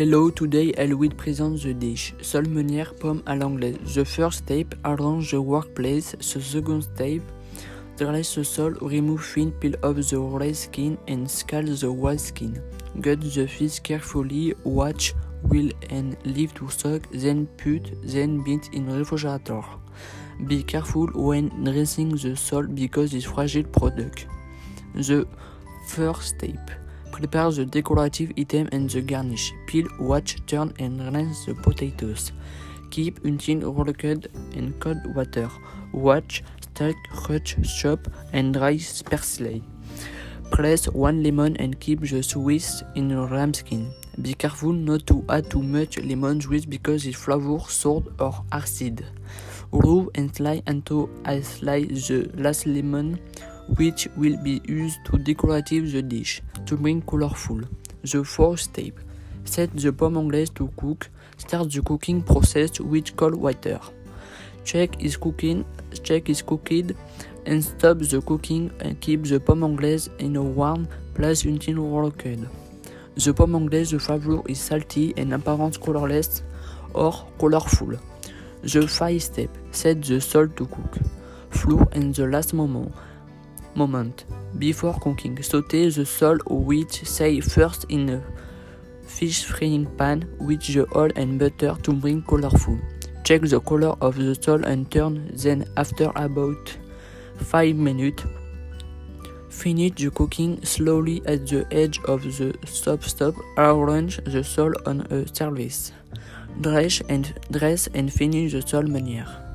Hello, today I will present the dish. Sol pomme à l'anglaise. The first step, arrange the workplace. The second step, dress the sol, remove thin, peel off the red skin and scald the white skin. Gut the fish carefully, watch, will and leave to soak, then put, then beat in refrigerator. Be careful when dressing the salt because it's fragile product. The first step. Prepare the decorative item and the garnish. Peel, watch, turn and rinse the potatoes. Keep until rolled in cold water. Watch, stack, cut, chop and dry parsley. Press one lemon and keep the juice in a lambskin. Be careful not to add too much lemon juice because it flavor sour or acid. Rub and slide into a slice the last lemon which will be used to decorate the dish to bring colorful. The fourth step. Set the pomme anglaise to cook. Start the cooking process with cold water. Check is cooking, check is cooked, and stop the cooking and keep the pomme anglaise in a warm place until rocked. The pomme anglaise flavor is salty and apparent colorless or colorful. The five step. Set the salt to cook. Flour in the last moment moment. Before cooking, saute the salt which say first in a fish frying pan with the oil and butter to bring colorful. Check the color of the salt and turn then after about 5 minutes. Finish the cooking slowly at the edge of the stop stop. Arrange the salt on a service. Dress and dress and finish the salt meunière.